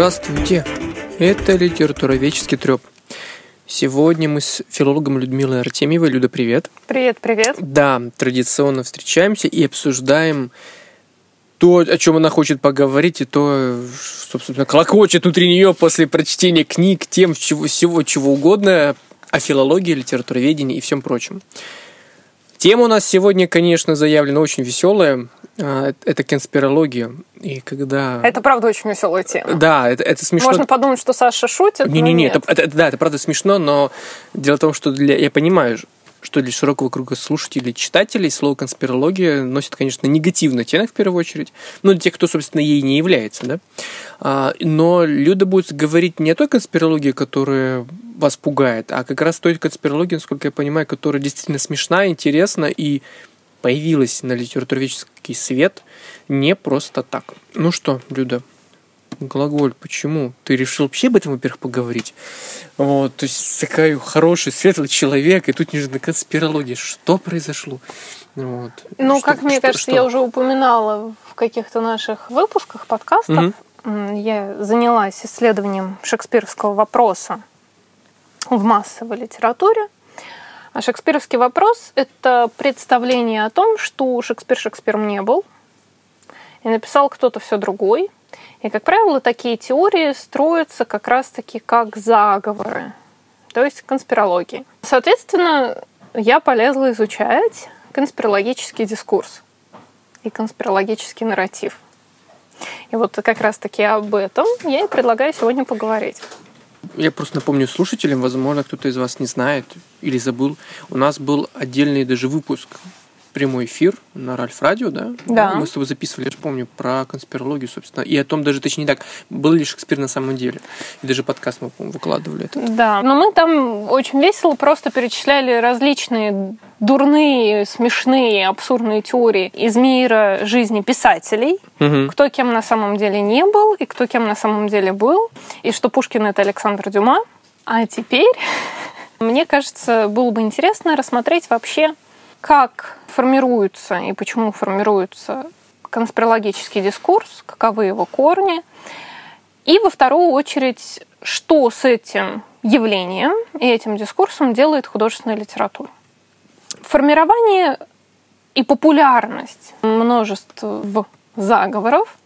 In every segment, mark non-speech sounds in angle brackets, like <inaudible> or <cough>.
Здравствуйте! Это литературоведческий треп. Сегодня мы с филологом Людмилой Артемьевой. Люда, привет. Привет, привет. Да, традиционно встречаемся и обсуждаем то, о чем она хочет поговорить, и то, собственно, колокочет внутри нее после прочтения книг, тем, чего, всего чего угодно, о филологии, литературоведении и всем прочем. Тема у нас сегодня, конечно, заявлена очень веселая. А, это конспирология. И когда... Это правда очень веселая тема. Да, это, это смешно. Можно подумать, что Саша шутит. Не-не-не, это, это, да, это правда смешно, но дело в том, что для, я понимаю, что для широкого круга слушателей, читателей слово конспирология носит, конечно, негативный оттенок в первую очередь. Ну, для тех, кто, собственно, ей не является, да. А, но Люда будет говорить не о той конспирологии, которая вас пугает, а как раз той конспирологии, насколько я понимаю, которая действительно смешна, интересна и появилась на литературоведческий свет не просто так. Ну что, Люда, глаголь, почему? Ты решил вообще об этом, во-первых, поговорить? Вот, то есть такой хороший, светлый человек, и тут неожиданно конспирология. Что произошло? Вот. Ну, что, как мне что, кажется, что? я уже упоминала в каких-то наших выпусках подкастов, угу. я занялась исследованием шекспировского вопроса в массовой литературе. А шекспировский вопрос – это представление о том, что Шекспир Шекспиром не был, и написал кто-то все другой. И, как правило, такие теории строятся как раз-таки как заговоры, то есть конспирологии. Соответственно, я полезла изучать конспирологический дискурс и конспирологический нарратив. И вот как раз-таки об этом я и предлагаю сегодня поговорить. Я просто напомню слушателям, возможно, кто-то из вас не знает или забыл. У нас был отдельный даже выпуск прямой эфир на Ральф Радио, да? Да. Мы с тобой записывали, я же помню, про конспирологию, собственно, и о том даже, точнее так, был ли Шекспир на самом деле. И даже подкаст мы, по-моему, выкладывали этот. Да, но мы там очень весело просто перечисляли различные дурные, смешные, абсурдные теории из мира жизни писателей, угу. кто кем на самом деле не был и кто кем на самом деле был, и что Пушкин — это Александр Дюма. А теперь, <laughs> мне кажется, было бы интересно рассмотреть вообще как формируется и почему формируется конспирологический дискурс, каковы его корни, и во вторую очередь, что с этим явлением и этим дискурсом делает художественная литература. Формирование и популярность множеств заговоров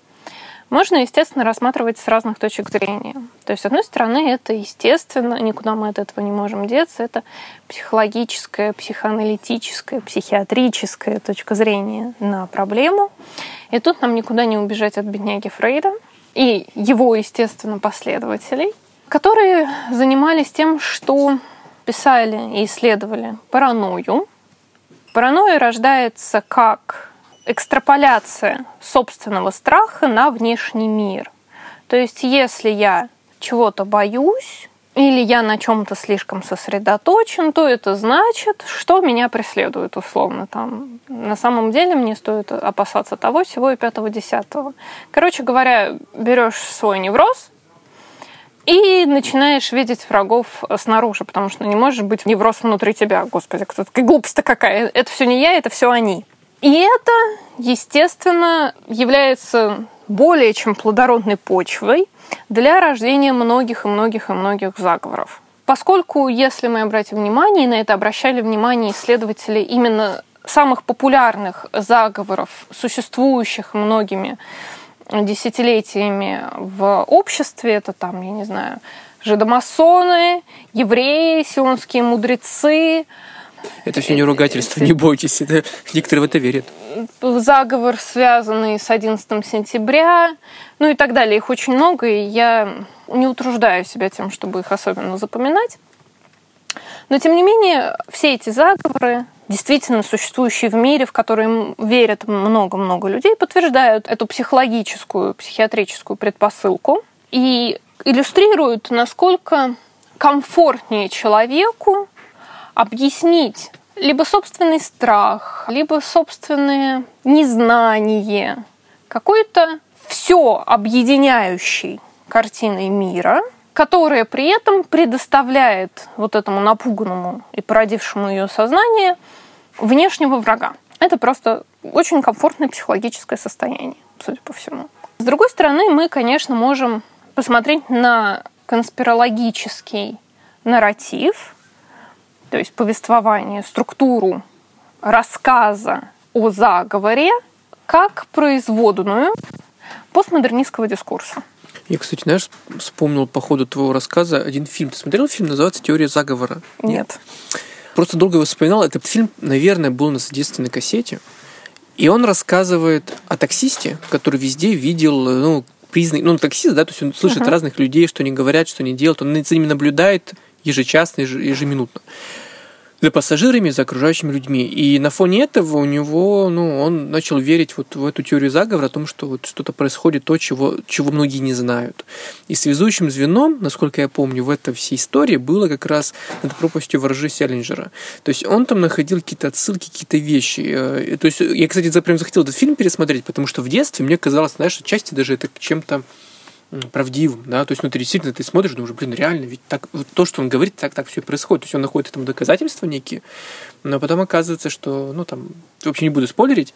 можно, естественно, рассматривать с разных точек зрения. То есть, с одной стороны, это, естественно, никуда мы от этого не можем деться, это психологическая, психоаналитическая, психиатрическая точка зрения на проблему. И тут нам никуда не убежать от бедняги Фрейда и его, естественно, последователей, которые занимались тем, что писали и исследовали паранойю. Паранойя рождается как экстраполяция собственного страха на внешний мир. То есть, если я чего-то боюсь, или я на чем-то слишком сосредоточен, то это значит, что меня преследует условно. Там, на самом деле мне стоит опасаться того, всего и пятого, десятого. Короче говоря, берешь свой невроз и начинаешь видеть врагов снаружи, потому что не можешь быть невроз внутри тебя. Господи, кто глупость-то какая. Это все не я, это все они. И это, естественно, является более чем плодородной почвой для рождения многих и многих и многих заговоров. Поскольку, если мы обратим внимание, и на это обращали внимание исследователи именно самых популярных заговоров, существующих многими десятилетиями в обществе, это там, я не знаю, жидомасоны, евреи, сионские мудрецы, это все не ругательство, не бойтесь. Это, некоторые в это верят. Заговор, связанный с 11 сентября, ну и так далее. Их очень много, и я не утруждаю себя тем, чтобы их особенно запоминать. Но, тем не менее, все эти заговоры, действительно существующие в мире, в которые верят много-много людей, подтверждают эту психологическую, психиатрическую предпосылку и иллюстрируют, насколько комфортнее человеку объяснить либо собственный страх, либо собственное незнание, какой-то все объединяющий картиной мира, которая при этом предоставляет вот этому напуганному и породившему ее сознание внешнего врага. Это просто очень комфортное психологическое состояние, судя по всему. С другой стороны, мы, конечно, можем посмотреть на конспирологический нарратив, то есть повествование, структуру рассказа о заговоре, как производную постмодернистского дискурса. Я, кстати, знаешь, вспомнил по ходу твоего рассказа один фильм. Ты смотрел фильм, называется «Теория заговора»? Нет. Просто долго его вспоминал. Этот фильм, наверное, был на детстве на кассете. И он рассказывает о таксисте, который везде видел, ну, признак, ну, таксист, да, то есть он слышит uh-huh. разных людей, что они говорят, что они делают, он за ними наблюдает ежечасно, ежеминутно за пассажирами, за окружающими людьми. И на фоне этого у него, ну, он начал верить вот в эту теорию заговора о том, что вот что-то происходит то, чего, чего многие не знают. И связующим звеном, насколько я помню, в этой всей истории было как раз над пропастью воржи Селлинджера. То есть он там находил какие-то отсылки, какие-то вещи. Э, то есть я, кстати, прям захотел этот фильм пересмотреть, потому что в детстве мне казалось, знаешь, отчасти даже это чем-то правдивым, да, то есть, ну, ты действительно, ты смотришь, думаешь, блин, реально, ведь так, вот то, что он говорит, так, так все и происходит, то есть он находит этому доказательства некие, но потом оказывается, что, ну, там, вообще не буду спойлерить,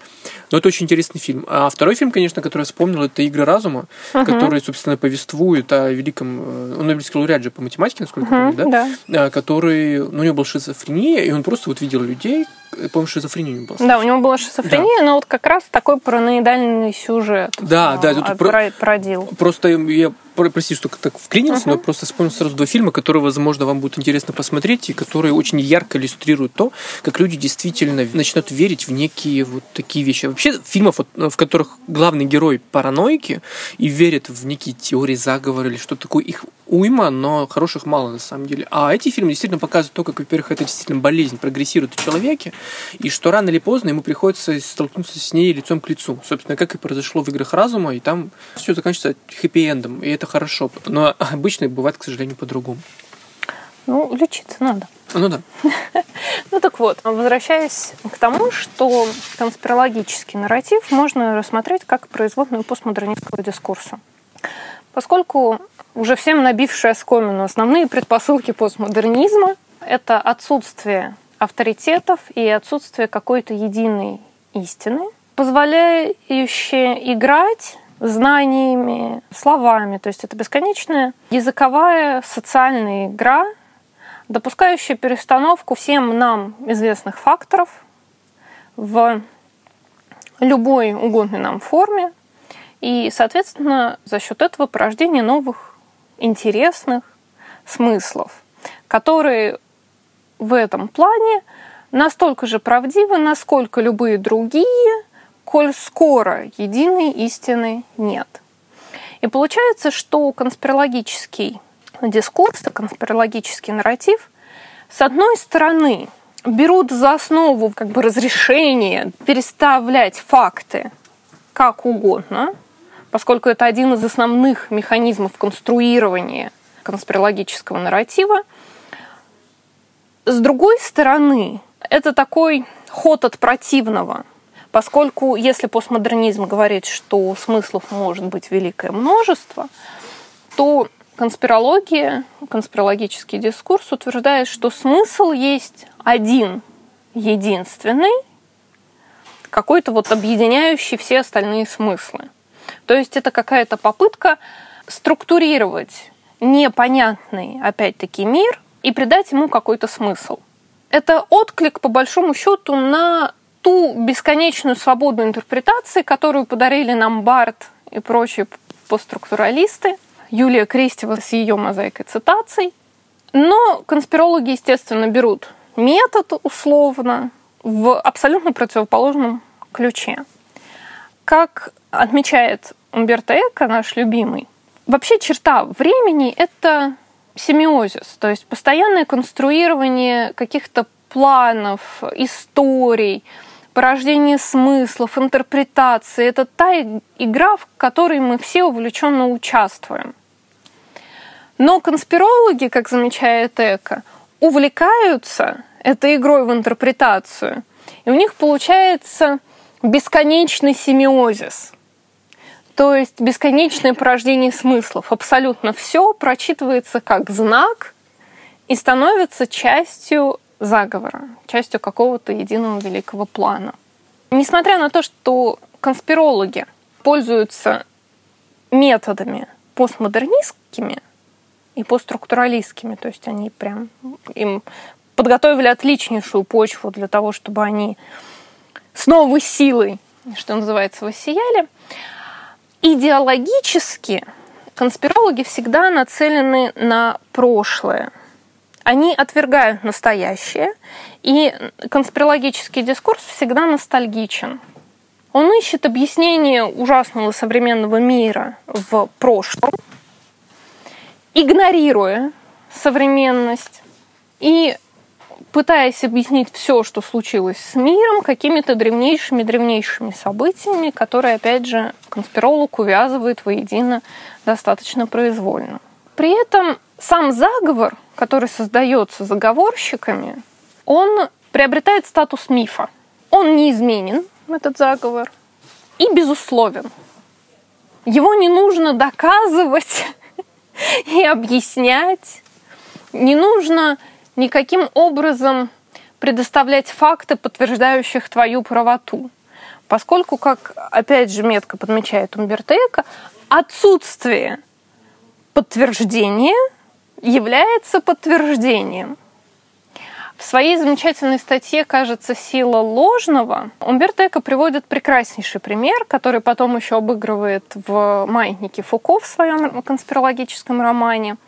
но это очень интересный фильм. А второй фильм, конечно, который я вспомнил, это «Игры разума», uh-huh. который, собственно, повествует о великом, э, он Нобелевский лауреат же по математике, насколько uh-huh, я помню, да? да, который, ну, у него была шизофрения, и он просто вот видел людей, по-моему, шизофрения у него была. Да, у него была шизофрения, да. но вот как раз такой параноидальный сюжет. Да, да, тут про... породил. Просто я прости, что так вклинился, uh-huh. но просто вспомнил сразу два фильма, которые, возможно, вам будет интересно посмотреть, и которые очень ярко иллюстрируют то, как люди действительно начнут верить в некие вот такие вещи. Вообще, фильмов, в которых главный герой параноики и верит в некие теории заговора или что-то такое, их уйма, но хороших мало на самом деле. А эти фильмы действительно показывают то, как, во-первых, это действительно болезнь прогрессирует в человеке, и что рано или поздно ему приходится столкнуться с ней лицом к лицу. Собственно, как и произошло в «Играх разума», и там все заканчивается хэппи-эндом, и это хорошо. Но обычно бывает, к сожалению, по-другому. Ну, лечиться надо. Ну да. <laughs> Ну так вот, возвращаясь к тому, что конспирологический нарратив можно рассмотреть как производную постмодернистского дискурса. Поскольку уже всем набившая скомину основные предпосылки постмодернизма – это отсутствие авторитетов и отсутствие какой-то единой истины, позволяющее играть знаниями, словами. То есть это бесконечная языковая социальная игра, допускающая перестановку всем нам известных факторов в любой угодной нам форме. И, соответственно, за счет этого порождение новых интересных смыслов, которые в этом плане настолько же правдивы, насколько любые другие, коль скоро единой истины нет. И получается, что конспирологический дискурс, конспирологический нарратив, с одной стороны, берут за основу как бы разрешение переставлять факты как угодно, поскольку это один из основных механизмов конструирования конспирологического нарратива. С другой стороны, это такой ход от противного – Поскольку если постмодернизм говорит, что смыслов может быть великое множество, то конспирология, конспирологический дискурс утверждает, что смысл есть один, единственный, какой-то вот объединяющий все остальные смыслы. То есть это какая-то попытка структурировать непонятный, опять-таки, мир и придать ему какой-то смысл. Это отклик, по большому счету, на ту бесконечную свободу интерпретации, которую подарили нам Барт и прочие постструктуралисты, Юлия Кристева с ее мозаикой цитаций. Но конспирологи, естественно, берут метод условно в абсолютно противоположном ключе. Как отмечает Умберто Эко, наш любимый, вообще черта времени — это семиозис, то есть постоянное конструирование каких-то планов, историй, порождение смыслов, интерпретации. Это та игра, в которой мы все увлеченно участвуем. Но конспирологи, как замечает Эко, увлекаются этой игрой в интерпретацию. И у них получается бесконечный семиозис. То есть бесконечное порождение смыслов. Абсолютно все прочитывается как знак и становится частью заговора, частью какого-то единого великого плана. Несмотря на то, что конспирологи пользуются методами постмодернистскими и постструктуралистскими. То есть они прям им подготовили отличнейшую почву для того, чтобы они с новой силой, что называется, воссияли. Идеологически конспирологи всегда нацелены на прошлое. Они отвергают настоящее, и конспирологический дискурс всегда ностальгичен. Он ищет объяснение ужасного современного мира в прошлом, игнорируя современность и пытаясь объяснить все, что случилось с миром, какими-то древнейшими-древнейшими событиями, которые, опять же, конспиролог увязывает воедино достаточно произвольно. При этом сам заговор, который создается заговорщиками, он приобретает статус мифа. Он неизменен, этот заговор, и безусловен. Его не нужно доказывать <laughs> и объяснять. Не нужно никаким образом предоставлять факты, подтверждающих твою правоту. Поскольку, как опять же метко подмечает Умберто Эко, отсутствие подтверждения является подтверждением. В своей замечательной статье, кажется, «Сила ложного» Умберто Эко приводит прекраснейший пример, который потом еще обыгрывает в «Маятнике Фуко» в своем конспирологическом романе,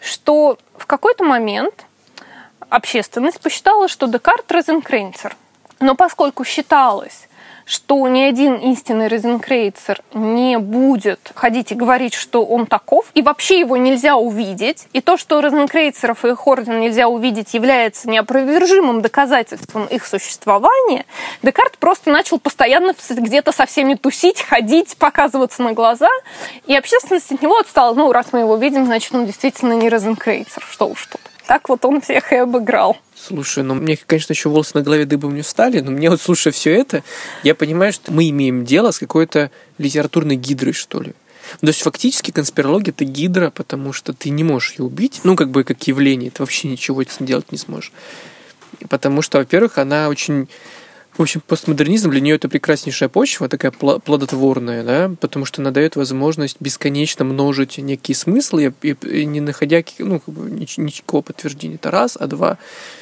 что в какой-то момент общественность посчитала, что Декарт розенкрейцер. Но поскольку считалось, что ни один истинный розенкрейцер не будет ходить и говорить, что он таков, и вообще его нельзя увидеть, и то, что розенкрейцеров и их орден нельзя увидеть, является неопровержимым доказательством их существования, Декарт просто начал постоянно где-то со всеми тусить, ходить, показываться на глаза, и общественность от него отстала. Ну, раз мы его видим, значит, он действительно не розенкрейцер, что уж тут. Так вот он всех и обыграл. Слушай, ну мне, конечно, еще волосы на голове дыбом не встали, но мне вот, слушая все это, я понимаю, что мы имеем дело с какой-то литературной гидрой, что ли. То есть фактически конспирология это гидра, потому что ты не можешь ее убить, ну как бы как явление, ты вообще ничего с этим делать не сможешь. Потому что, во-первых, она очень в общем, постмодернизм для нее это прекраснейшая почва, такая плодотворная, да, потому что она дает возможность бесконечно множить некие смыслы и, и не находя ну, как бы, никакого подтверждения. Это раз, а два.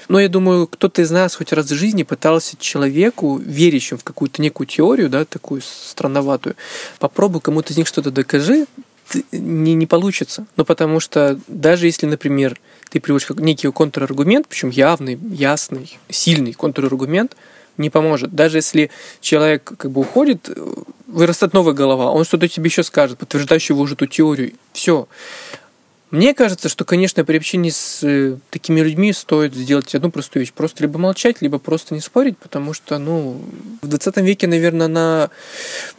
Но я думаю, кто-то из нас хоть раз в жизни пытался человеку, верящим в какую-то некую теорию, да, такую странноватую, попробуй кому-то из них что-то докажи, не, не получится. Ну, потому что даже если, например, ты приводишь некий контраргумент, причем явный, ясный, сильный контраргумент, не поможет. Даже если человек как бы уходит, вырастет новая голова, он что-то тебе еще скажет, подтверждающий уже эту теорию. Все. Мне кажется, что, конечно, при общении с э, такими людьми стоит сделать одну простую вещь. Просто либо молчать, либо просто не спорить, потому что, ну, в 20 веке, наверное, она,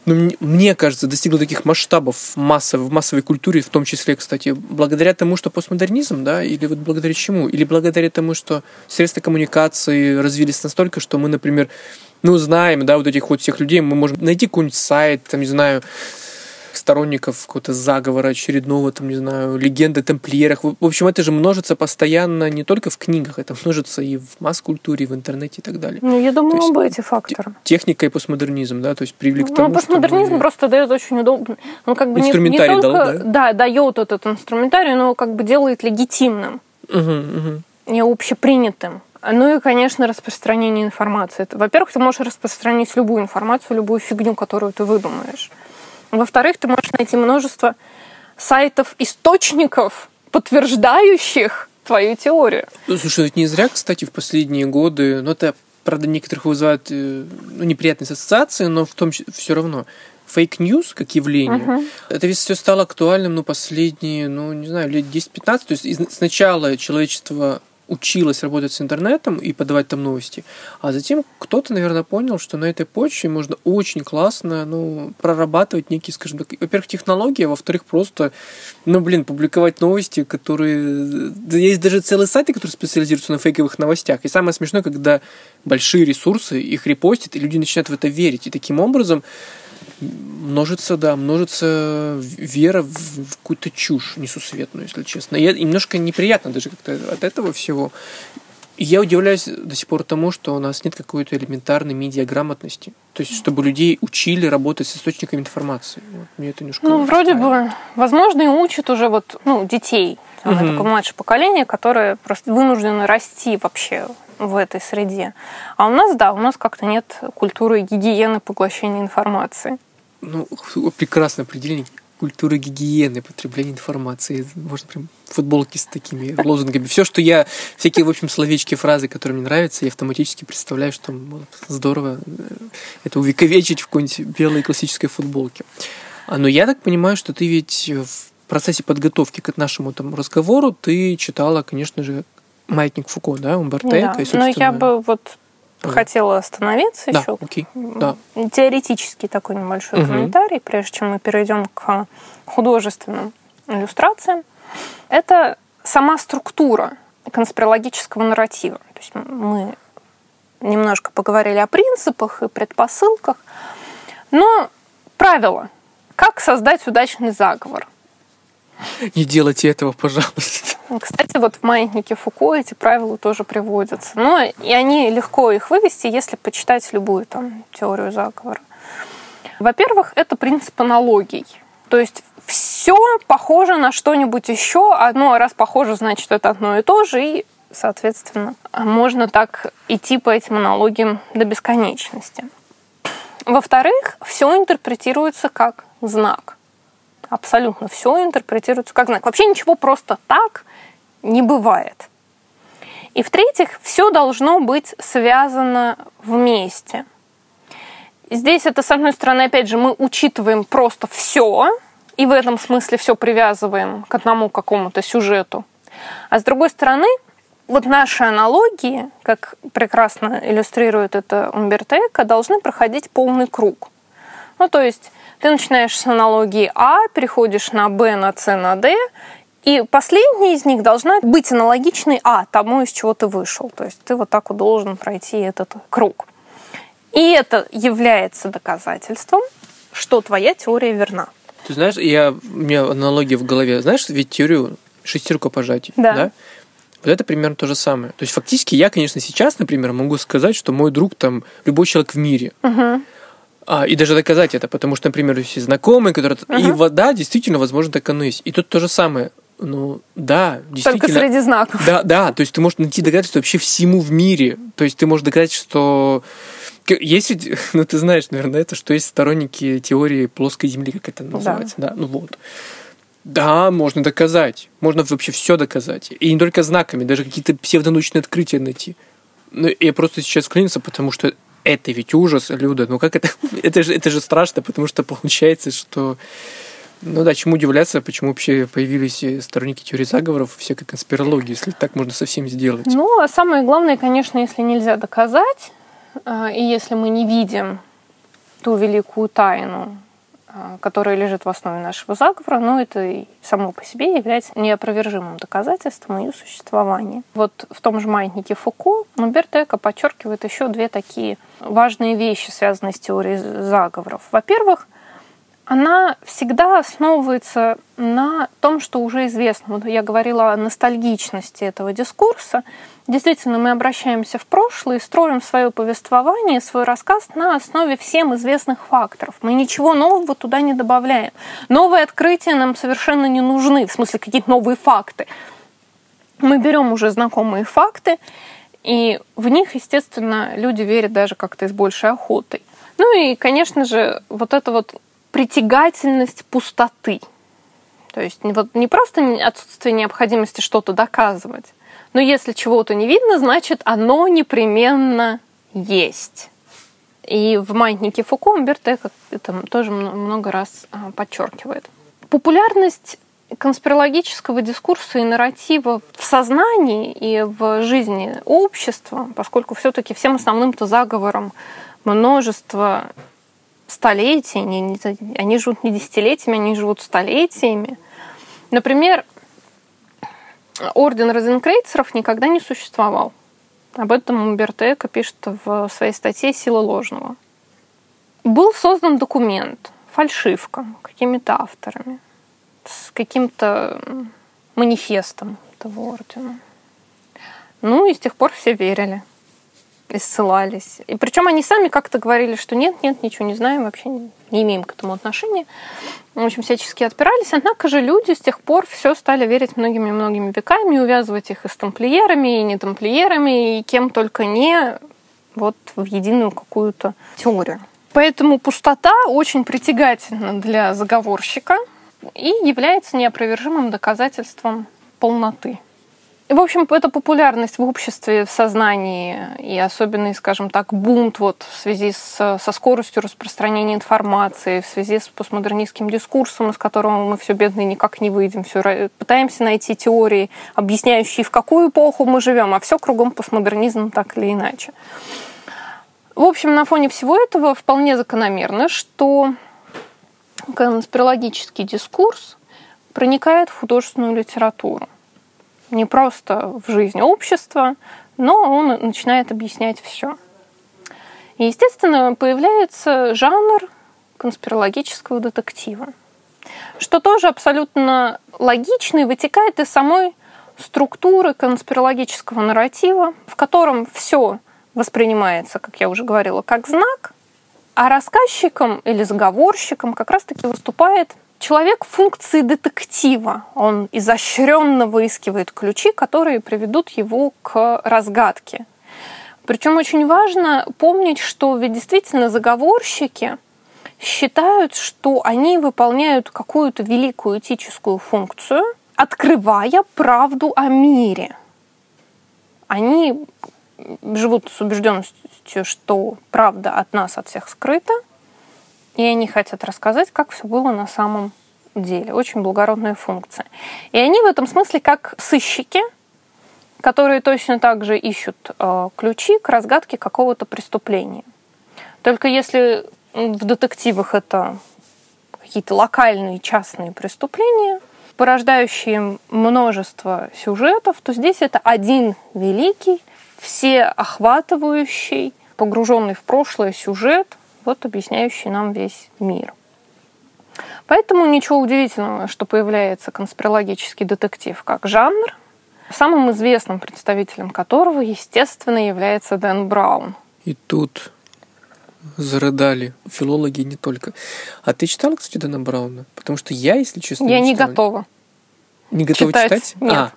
ну, мне кажется, достигла таких масштабов массов, в массовой культуре, в том числе, кстати, благодаря тому, что постмодернизм, да, или вот благодаря чему? Или благодаря тому, что средства коммуникации развились настолько, что мы, например, ну, знаем, да, вот этих вот всех людей, мы можем найти какой-нибудь сайт, там, не знаю, сторонников какого-то заговора очередного, там, не знаю, легенды о тамплиерах. В общем, это же множится постоянно не только в книгах, это множится и в масс-культуре, и в интернете и так далее. Ну, я думаю, оба эти факторы. Техника и постмодернизм, да, то есть привели к ну, тому, ну, постмодернизм мы... просто дает очень удобно. Он как бы инструментарий не, не только, дал, да? Да, дает этот инструментарий, но как бы делает легитимным. Угу, угу. И общепринятым. Ну и, конечно, распространение информации. Во-первых, ты можешь распространить любую информацию, любую фигню, которую ты выдумаешь. Во-вторых, ты можешь найти множество сайтов, источников, подтверждающих твою теорию. Ну, слушай, ведь не зря, кстати, в последние годы, ну это, правда, некоторых вызывает э, ну, неприятные ассоциации, но в том числе все равно fake news как явление, uh-huh. это ведь все стало актуальным, ну, последние, ну, не знаю, лет 10-15. То есть сначала человечество училась работать с интернетом и подавать там новости. А затем кто-то, наверное, понял, что на этой почве можно очень классно ну, прорабатывать некие, скажем так, во-первых, технологии, а во-вторых, просто, ну, блин, публиковать новости, которые... Есть даже целые сайты, которые специализируются на фейковых новостях. И самое смешное, когда большие ресурсы их репостят, и люди начинают в это верить. И таким образом множится, да, множится вера в, в какую-то чушь несусветную, если честно. И немножко неприятно даже как-то от этого всего. И я удивляюсь до сих пор тому, что у нас нет какой-то элементарной медиаграмотности. То есть, чтобы людей учили работать с источниками информации. Вот, мне это немножко... Ну, вроде бы, возможно, и учат уже вот, ну, детей. Самое угу. такое младшее поколение, которое просто вынуждено расти вообще в этой среде. А у нас, да, у нас как-то нет культуры гигиены поглощения информации. Ну, прекрасное определение культуры гигиены, потребления информации. Можно прям футболки с такими лозунгами. Все, что я, всякие, в общем, словечки, фразы, которые мне нравятся, я автоматически представляю, что здорово э, это увековечить в какой-нибудь белой классической футболке. А, но я так понимаю, что ты ведь в процессе подготовки к нашему там разговору ты читала, конечно же, «Маятник Фуко», да, Умберто да. И, собственно... Но я бы вот хотела остановиться да, еще. Окей. Да. Теоретический такой небольшой угу. комментарий, прежде чем мы перейдем к художественным иллюстрациям. Это сама структура конспирологического нарратива. То есть мы немножко поговорили о принципах и предпосылках, но правило, как создать удачный заговор. Не делайте этого, пожалуйста. Кстати, вот в маятнике Фуко эти правила тоже приводятся. Но и они легко их вывести, если почитать любую там теорию заговора. Во-первых, это принцип аналогий. То есть все похоже на что-нибудь еще. Одно раз похоже, значит, это одно и то же. И, соответственно, можно так идти по этим аналогиям до бесконечности. Во-вторых, все интерпретируется как знак. Абсолютно все интерпретируется как знак. Вообще ничего просто так не бывает. И в-третьих, все должно быть связано вместе. Здесь это, с одной стороны, опять же, мы учитываем просто все, и в этом смысле все привязываем к одному какому-то сюжету. А с другой стороны, вот наши аналогии, как прекрасно иллюстрирует это Умберто Эко, должны проходить полный круг. Ну, то есть ты начинаешь с аналогии А, переходишь на Б, на С, на Д, и последняя из них должна быть аналогичной А, тому, из чего ты вышел. То есть ты вот так вот должен пройти этот круг. И это является доказательством, что твоя теория верна. Ты знаешь, я, у меня аналогия в голове. Знаешь, ведь теорию шестерку пожатий, да. да? Вот это примерно то же самое. То есть фактически я, конечно, сейчас, например, могу сказать, что мой друг там любой человек в мире. Угу. А, и даже доказать это, потому что, например, все знакомые, которые... Угу. И вода, действительно, возможно, так оно есть. И тут то же самое. Ну, да, действительно. Только среди знаков. Да, да, то есть ты можешь найти доказательства вообще всему в мире. То есть ты можешь доказать, что... Если, <laughs> ну ты знаешь, наверное, это, что есть сторонники теории плоской Земли, как это называется, да, да? ну вот. Да, можно доказать. Можно вообще все доказать. И не только знаками, даже какие-то псевдонаучные открытия найти. Но я просто сейчас клянусь, потому что это ведь ужас, Люда. Ну как это? <laughs> это, же, это же страшно, потому что получается, что ну да, чему удивляться, почему вообще появились сторонники теории заговоров, всякой конспирологии, если так можно со всеми сделать. Ну, а самое главное, конечно, если нельзя доказать, а, и если мы не видим ту великую тайну, а, которая лежит в основе нашего заговора, но это и само по себе является неопровержимым доказательством ее существования. Вот в том же маятнике Фуко Умберто Эко подчеркивает еще две такие важные вещи, связанные с теорией заговоров. Во-первых, она всегда основывается на том, что уже известно. Вот я говорила о ностальгичности этого дискурса. Действительно, мы обращаемся в прошлое и строим свое повествование, свой рассказ на основе всем известных факторов. Мы ничего нового туда не добавляем. Новые открытия нам совершенно не нужны, в смысле какие-то новые факты. Мы берем уже знакомые факты, и в них, естественно, люди верят даже как-то с большей охотой. Ну и, конечно же, вот это вот притягательность пустоты. То есть вот не просто отсутствие необходимости что-то доказывать, но если чего-то не видно, значит оно непременно есть. И в «Маятнике Фуко» Умберто это тоже много раз а, подчеркивает. Популярность конспирологического дискурса и нарратива в сознании и в жизни общества, поскольку все-таки всем основным-то заговором множество столетий, они, не, они живут не десятилетиями, они живут столетиями. Например, орден розенкрейцеров никогда не существовал. Об этом Умберто Эко пишет в своей статье «Сила ложного». Был создан документ, фальшивка, какими-то авторами, с каким-то манифестом этого ордена. Ну и с тех пор все верили и ссылались. И причем они сами как-то говорили, что нет, нет, ничего не знаем, вообще не имеем к этому отношения. В общем, всячески отпирались. Однако же люди с тех пор все стали верить многими-многими веками, увязывать их и с тамплиерами, и не тамплиерами, и кем только не вот в единую какую-то теорию. Поэтому пустота очень притягательна для заговорщика и является неопровержимым доказательством полноты. В общем, эта популярность в обществе, в сознании и особенный, скажем так, бунт вот в связи с, со скоростью распространения информации, в связи с постмодернистским дискурсом, из которого мы все бедные никак не выйдем, все пытаемся найти теории, объясняющие, в какую эпоху мы живем, а все кругом постмодернизм так или иначе. В общем, на фоне всего этого вполне закономерно, что конспирологический дискурс проникает в художественную литературу не просто в жизнь общества, но он начинает объяснять все. И, естественно, появляется жанр конспирологического детектива, что тоже абсолютно логично и вытекает из самой структуры конспирологического нарратива, в котором все воспринимается, как я уже говорила, как знак, а рассказчиком или заговорщиком как раз-таки выступает Человек функции детектива. Он изощренно выискивает ключи, которые приведут его к разгадке. Причем очень важно помнить, что ведь действительно заговорщики считают, что они выполняют какую-то великую этическую функцию, открывая правду о мире. Они живут с убежденностью, что правда от нас, от всех скрыта, и они хотят рассказать, как все было на самом деле. Очень благородная функция. И они в этом смысле как сыщики, которые точно так же ищут э, ключи к разгадке какого-то преступления. Только если в детективах это какие-то локальные частные преступления, порождающие множество сюжетов, то здесь это один великий, всеохватывающий, погруженный в прошлое сюжет, вот объясняющий нам весь мир. Поэтому ничего удивительного, что появляется конспирологический детектив как жанр, самым известным представителем которого, естественно, является Дэн Браун. И тут зарыдали филологи не только. А ты читала, кстати, Дэна Брауна? Потому что я, если честно, Я не, не готова. Не готова читать? читать? Нет. А,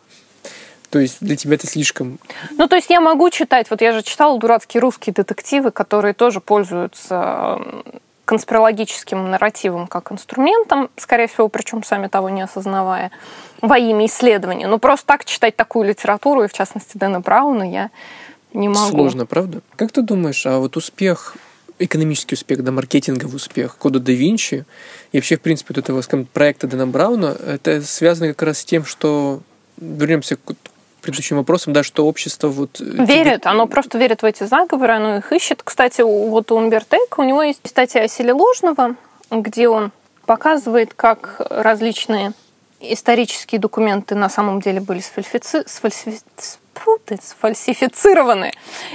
то есть для тебя это слишком... Ну, то есть я могу читать, вот я же читала дурацкие русские детективы, которые тоже пользуются конспирологическим нарративом как инструментом, скорее всего, причем сами того не осознавая, во имя исследования. Но просто так читать такую литературу, и в частности Дэна Брауна, я не могу. Сложно, правда? Как ты думаешь, а вот успех экономический успех, да, маркетинговый успех Кода да Винчи и вообще, в принципе, вот этого скажем, проекта Дэна Брауна, это связано как раз с тем, что вернемся к предыдущим вопросом, да, что общество вот... Э, верит, оно просто верит в эти заговоры, оно их ищет. Кстати, вот у Умберто у него есть статья о силе ложного, где он показывает, как различные исторические документы на самом деле были сфальсифици... сфальсифи... сфальсифицированы,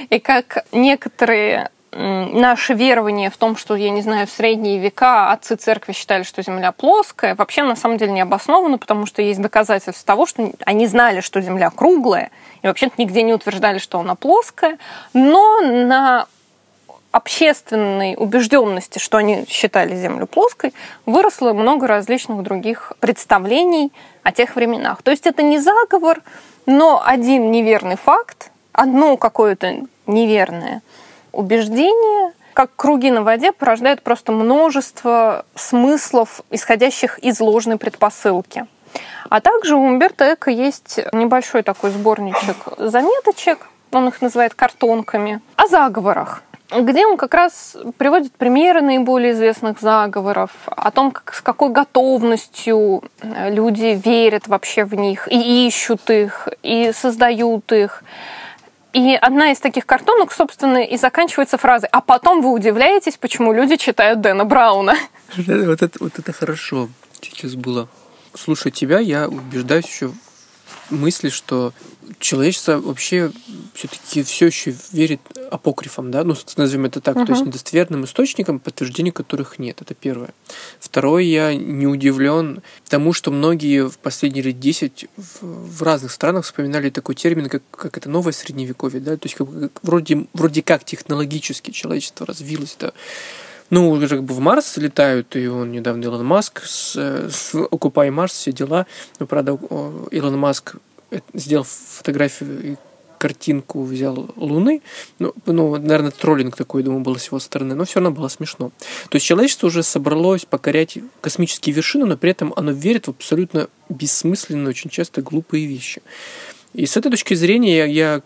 и как некоторые наше верование в том, что, я не знаю, в средние века отцы церкви считали, что Земля плоская, вообще на самом деле не обосновано, потому что есть доказательства того, что они знали, что Земля круглая, и вообще-то нигде не утверждали, что она плоская, но на общественной убежденности, что они считали Землю плоской, выросло много различных других представлений о тех временах. То есть это не заговор, но один неверный факт, одно какое-то неверное – убеждения, как круги на воде, порождают просто множество смыслов, исходящих из ложной предпосылки. А также у Умберто Эко есть небольшой такой сборничек заметочек, он их называет картонками, о заговорах где он как раз приводит примеры наиболее известных заговоров, о том, как, с какой готовностью люди верят вообще в них и ищут их, и создают их. И одна из таких картонок, собственно, и заканчивается фразой «А потом вы удивляетесь, почему люди читают Дэна Брауна». Вот это, вот это хорошо сейчас было. Слушая тебя, я убеждаюсь еще мысли, что человечество вообще все-таки все еще верит апокрифам, да, ну, назовем это так, uh-huh. то есть недостоверным источникам, подтверждений которых нет. Это первое. Второе, я не удивлен тому, что многие в последние лет 10 в, в разных странах вспоминали такой термин, как, как это новое средневековье, да, то есть как, вроде, вроде как технологически человечество развилось, да, ну, уже как бы в Марс летают, и он недавно Илон Маск с, с Occupy Mars, все дела. Но, правда, Илон Маск сделал фотографию и картинку взял Луны. Ну, ну, наверное, троллинг такой, думаю, был с его стороны, но все равно было смешно. То есть человечество уже собралось покорять космические вершины, но при этом оно верит в абсолютно бессмысленные, очень часто глупые вещи. И с этой точки зрения я, я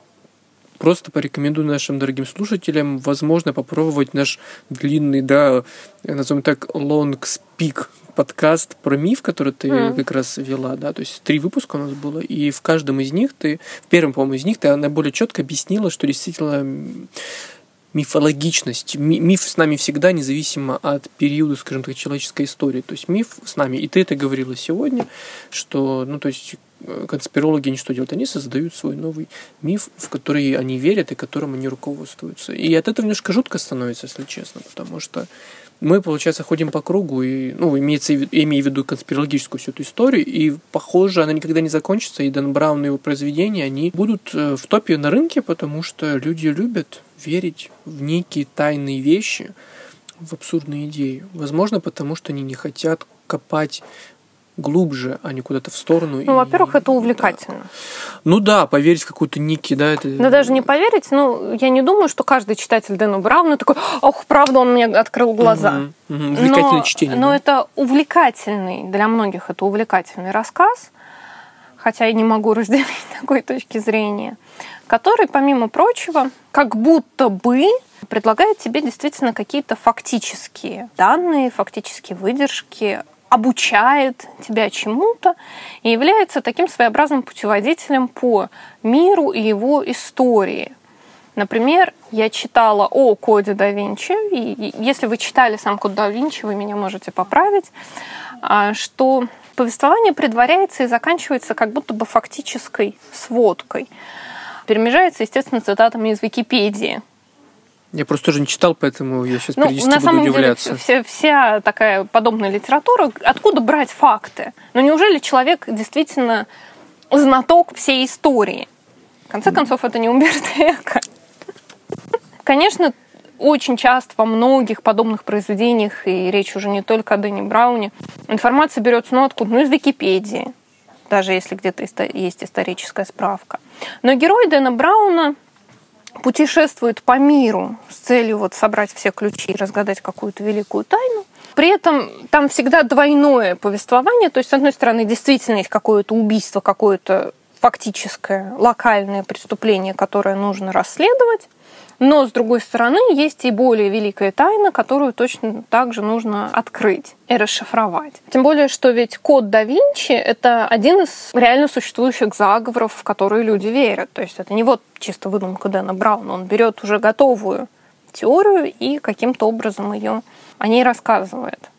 просто порекомендую нашим дорогим слушателям, возможно, попробовать наш длинный, да, назовем так, long speak подкаст про миф, который ты mm. как раз вела, да, то есть три выпуска у нас было, и в каждом из них ты, в первом, по-моему, из них ты наиболее четко объяснила, что действительно мифологичность. Миф с нами всегда, независимо от периода, скажем так, человеческой истории. То есть миф с нами. И ты это говорила сегодня, что, ну, то есть конспирологи они делают? Они создают свой новый миф, в который они верят и которым они руководствуются. И от этого немножко жутко становится, если честно, потому что мы, получается, ходим по кругу, и, ну, имеется, имея в виду конспирологическую всю эту историю, и, похоже, она никогда не закончится, и Дэн Браун и его произведения, они будут э, в топе на рынке, потому что люди любят верить в некие тайные вещи, в абсурдные идеи. Возможно, потому что они не хотят копать глубже, а не куда-то в сторону. Ну, и... во-первых, это увлекательно. Да. Ну да, поверить в какую-то Ники, да, это... Да даже не поверить, ну, я не думаю, что каждый читатель Дэна Брауна такой, ох, правда, он мне открыл глаза. Угу, угу. Увлекательное но, чтение. Но да? это увлекательный, для многих это увлекательный рассказ, хотя я не могу <laughs> разделить такой точки зрения, который, помимо прочего, как будто бы предлагает тебе действительно какие-то фактические данные, фактические выдержки обучает тебя чему-то и является таким своеобразным путеводителем по миру и его истории. Например, я читала о коде да Винчи, и если вы читали сам код да Винчи, вы меня можете поправить, а, что повествование предваряется и заканчивается как будто бы фактической сводкой. Перемежается, естественно, цитатами из Википедии. Я просто тоже не читал, поэтому я сейчас ну, периодически на самом удивляться. Деле, вся, вся такая подобная литература, откуда брать факты? Но ну, неужели человек действительно знаток всей истории? В конце концов, это не Умберто Эко. Конечно, очень часто во многих подобных произведениях, и речь уже не только о Дэнни Брауне, информация берется ну откуда? Ну, из Википедии, даже если где-то есть историческая справка. Но герой Дэна Брауна путешествует по миру с целью вот собрать все ключи и разгадать какую-то великую тайну. При этом там всегда двойное повествование, то есть, с одной стороны, действительно есть какое-то убийство, какое-то фактическое локальное преступление, которое нужно расследовать, но, с другой стороны, есть и более великая тайна, которую точно так же нужно открыть и расшифровать. Тем более, что ведь код да Винчи — это один из реально существующих заговоров, в которые люди верят. То есть это не вот чисто выдумка Дэна Брауна. Он берет уже готовую теорию и каким-то образом ее о ней рассказывает.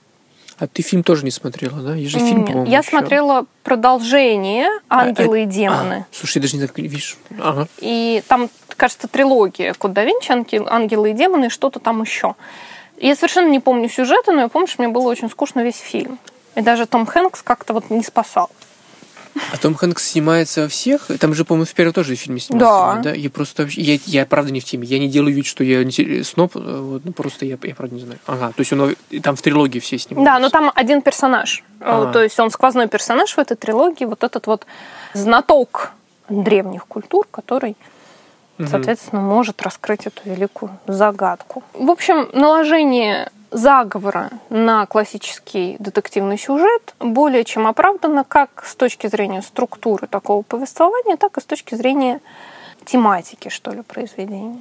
А ты фильм тоже не смотрела, да? Есть же фильм, по-моему, Я еще. смотрела продолжение «Ангелы а, и демоны». А, слушай, я даже не так видишь. Ага. И там, кажется, трилогия «Код да Винчи», «Ангелы и демоны» и что-то там еще. Я совершенно не помню сюжета, но я помню, что мне было очень скучно весь фильм. И даже Том Хэнкс как-то вот не спасал. А Том Хэнкс снимается во всех? Там же, по-моему, в первом тоже фильме снимался. Да. да? Я просто я, я правда не в теме. Я не делаю вид, что я сноп, э, вот, ну, просто я, я правда не знаю. Ага, то есть он там в трилогии все снимаются. Да, но там один персонаж. А. То есть он сквозной персонаж в этой трилогии, вот этот вот знаток древних культур, который соответственно, может раскрыть эту великую загадку. В общем, наложение заговора на классический детективный сюжет более чем оправдано как с точки зрения структуры такого повествования, так и с точки зрения тематики, что ли, произведения.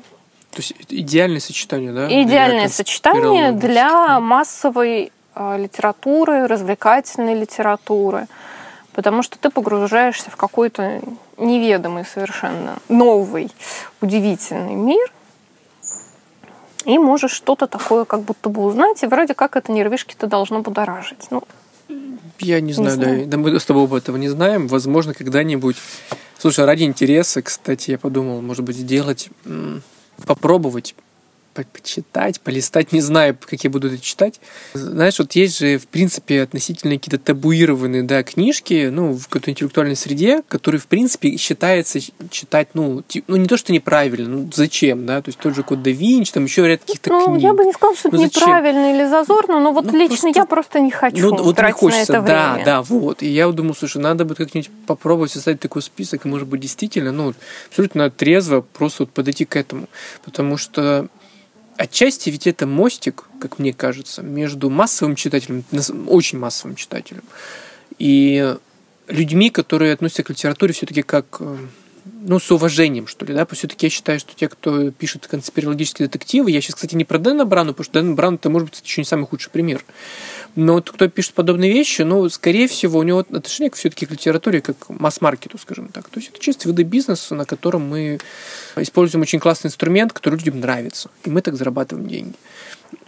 То есть идеальное сочетание, да? Идеальное для сочетание для массовой э, литературы, развлекательной литературы, потому что ты погружаешься в какой-то неведомый совершенно новый, удивительный мир, и можешь что-то такое как будто бы узнать, и вроде как это нервишки-то должно будоражить. Ну, Я не знаю, не да, да, мы с тобой об этого не знаем. Возможно, когда-нибудь. Слушай, ради интереса, кстати, я подумал, может быть, сделать, попробовать почитать, полистать, не знаю, как я буду это читать. Знаешь, вот есть же, в принципе, относительно какие-то табуированные, да, книжки, ну, в какой-то интеллектуальной среде, которые, в принципе, считается читать, ну, ну, не то, что неправильно, ну, зачем, да, то есть тот же Код да Винчи, там еще ряд каких-то ну, книг. я бы не сказала, что это ну, неправильно или зазорно, но вот ну, лично просто... я просто не хочу ну, вот не хочется, на это да, время. да, вот. И я думаю, слушай, надо бы как-нибудь попробовать составить такой список, и, может быть, действительно, ну, абсолютно трезво просто вот подойти к этому. Потому что отчасти ведь это мостик, как мне кажется, между массовым читателем, очень массовым читателем, и людьми, которые относятся к литературе все-таки как э, ну, с уважением, что ли, да, все-таки я считаю, что те, кто пишет конспирологические детективы, я сейчас, кстати, не про Дэна Брану, потому что Дэн Бран это, может быть, еще не самый худший пример, но вот кто пишет подобные вещи, ну, скорее всего, у него отношение все-таки к литературе, как к масс-маркету, скажем так. То есть это чисто виды бизнеса, на котором мы используем очень классный инструмент, который людям нравится, и мы так зарабатываем деньги.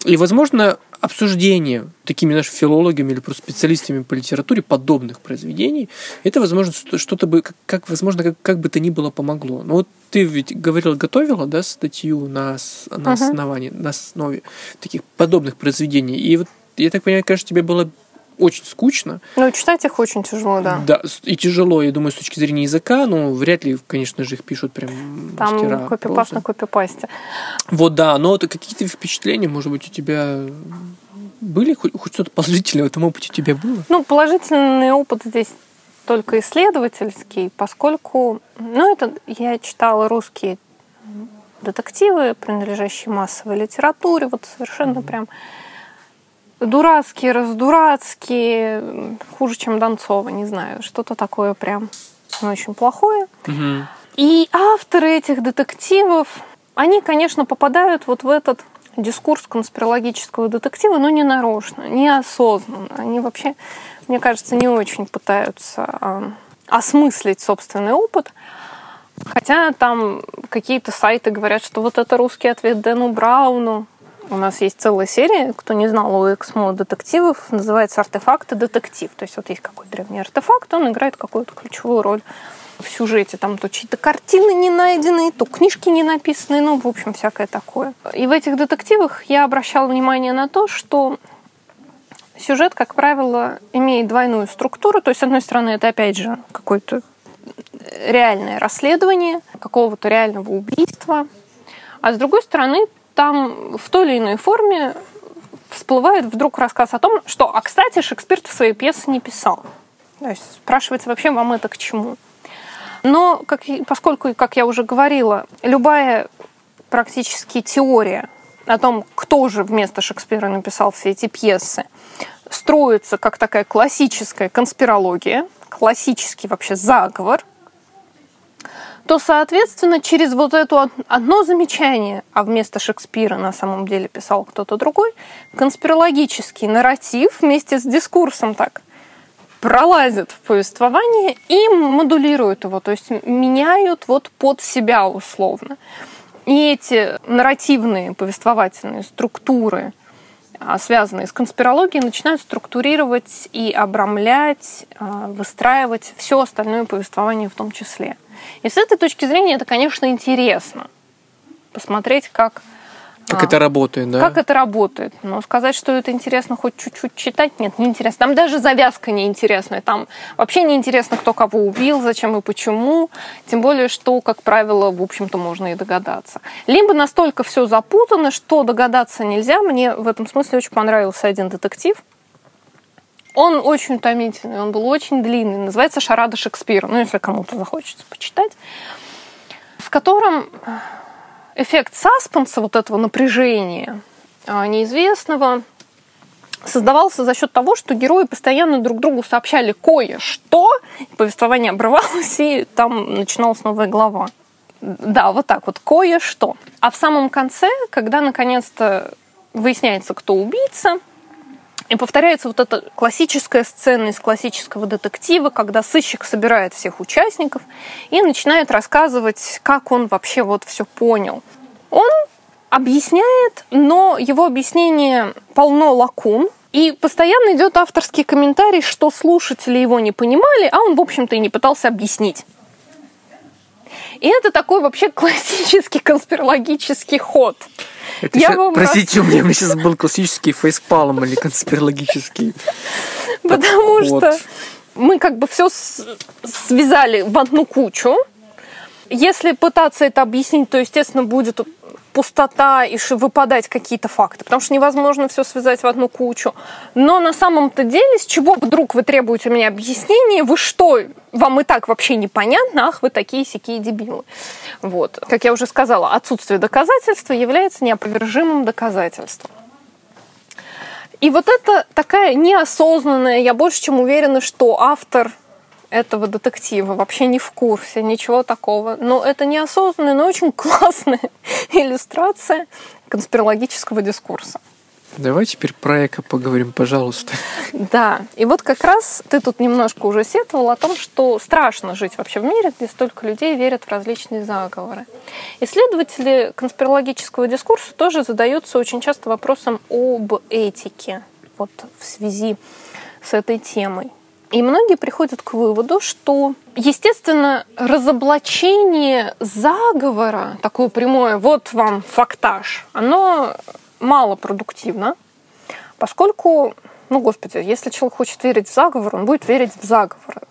И, возможно, обсуждение такими нашими филологами или просто специалистами по литературе подобных произведений, это, возможно, что-то бы, как, как возможно, как, как бы то ни было помогло. Но вот ты ведь говорила, готовила, да, статью на, на основании, uh-huh. на основе таких подобных произведений. И вот, я так понимаю, конечно, тебе было очень скучно. Ну, читать их очень тяжело, да. Да, и тяжело, я думаю, с точки зрения языка, но вряд ли, конечно же, их пишут прям Там мастера. копипаст на копипасте. Вот, да, но вот какие-то впечатления, может быть, у тебя были? Хоть, хоть что-то положительное в этом опыте у тебя было? Ну, положительный опыт здесь только исследовательский, поскольку, ну, это я читала русские детективы, принадлежащие массовой литературе, вот совершенно mm-hmm. прям дурацкие, раздурацкие, хуже, чем Донцова, не знаю, что-то такое прям очень плохое. Угу. И авторы этих детективов, они, конечно, попадают вот в этот дискурс конспирологического детектива, но не нарочно, неосознанно. Они вообще, мне кажется, не очень пытаются э, осмыслить собственный опыт. Хотя там какие-то сайты говорят, что вот это русский ответ Дэну Брауну, у нас есть целая серия, кто не знал у Эксмо детективов, называется «Артефакты детектив». То есть вот есть какой-то древний артефакт, он играет какую-то ключевую роль в сюжете. Там то чьи-то картины не найдены, то книжки не написаны, ну, в общем, всякое такое. И в этих детективах я обращала внимание на то, что сюжет, как правило, имеет двойную структуру. То есть, с одной стороны, это, опять же, какое-то реальное расследование какого-то реального убийства. А с другой стороны, там в той или иной форме всплывает вдруг рассказ о том, что, а кстати, Шекспир в своей пьесы не писал. То есть спрашивается вообще, вам это к чему? Но как, поскольку, как я уже говорила, любая практически теория о том, кто же вместо Шекспира написал все эти пьесы, строится как такая классическая конспирология, классический вообще заговор, то, соответственно, через вот это одно замечание, а вместо Шекспира на самом деле писал кто-то другой, конспирологический нарратив вместе с дискурсом так пролазят в повествование и модулируют его, то есть меняют вот под себя условно. И эти нарративные повествовательные структуры, связанные с конспирологией, начинают структурировать и обрамлять, а, выстраивать все остальное повествование в том числе. И с этой точки зрения это, конечно, интересно. Посмотреть, как... Как а, это работает, да? Как это работает. Но сказать, что это интересно хоть чуть-чуть читать, нет, не интересно. Там даже завязка неинтересная. Там вообще неинтересно, кто кого убил, зачем и почему. Тем более, что, как правило, в общем-то, можно и догадаться. Либо настолько все запутано, что догадаться нельзя. Мне в этом смысле очень понравился один детектив – он очень утомительный, он был очень длинный. Называется «Шарада Шекспира», ну, если кому-то захочется почитать. В котором эффект саспенса, вот этого напряжения а, неизвестного, создавался за счет того, что герои постоянно друг другу сообщали кое-что, повествование обрывалось, и там начиналась новая глава. Да, вот так вот, кое-что. А в самом конце, когда наконец-то выясняется, кто убийца – и повторяется вот эта классическая сцена из классического детектива, когда сыщик собирает всех участников и начинает рассказывать, как он вообще вот все понял. Он объясняет, но его объяснение полно лакун, И постоянно идет авторский комментарий, что слушатели его не понимали, а он, в общем-то, и не пытался объяснить. И это такой вообще классический конспирологический ход. Это я сейчас, простите, раз... у меня сейчас был классический фейспалм или конспирологический Потому что мы как бы все связали в одну кучу. Если пытаться это объяснить, то, естественно, будет пустота и выпадать какие-то факты, потому что невозможно все связать в одну кучу. Но на самом-то деле, с чего вдруг вы требуете у меня объяснения, вы что, вам и так вообще непонятно, ах, вы такие сякие дебилы. Вот. Как я уже сказала, отсутствие доказательства является неопровержимым доказательством. И вот это такая неосознанная, я больше чем уверена, что автор этого детектива вообще не в курсе, ничего такого. Но это неосознанная, но очень <laughs> классная иллюстрация конспирологического дискурса. Давай теперь про эко поговорим, пожалуйста. Да, и вот как раз ты тут немножко уже сетовал о том, что страшно жить вообще в мире, где столько людей верят в различные заговоры. Исследователи конспирологического дискурса тоже задаются очень часто вопросом об этике вот в связи с этой темой. И многие приходят к выводу, что, естественно, разоблачение заговора, такое прямое, вот вам фактаж, оно малопродуктивно, поскольку, ну, господи, если человек хочет верить в заговор, он будет верить в заговор.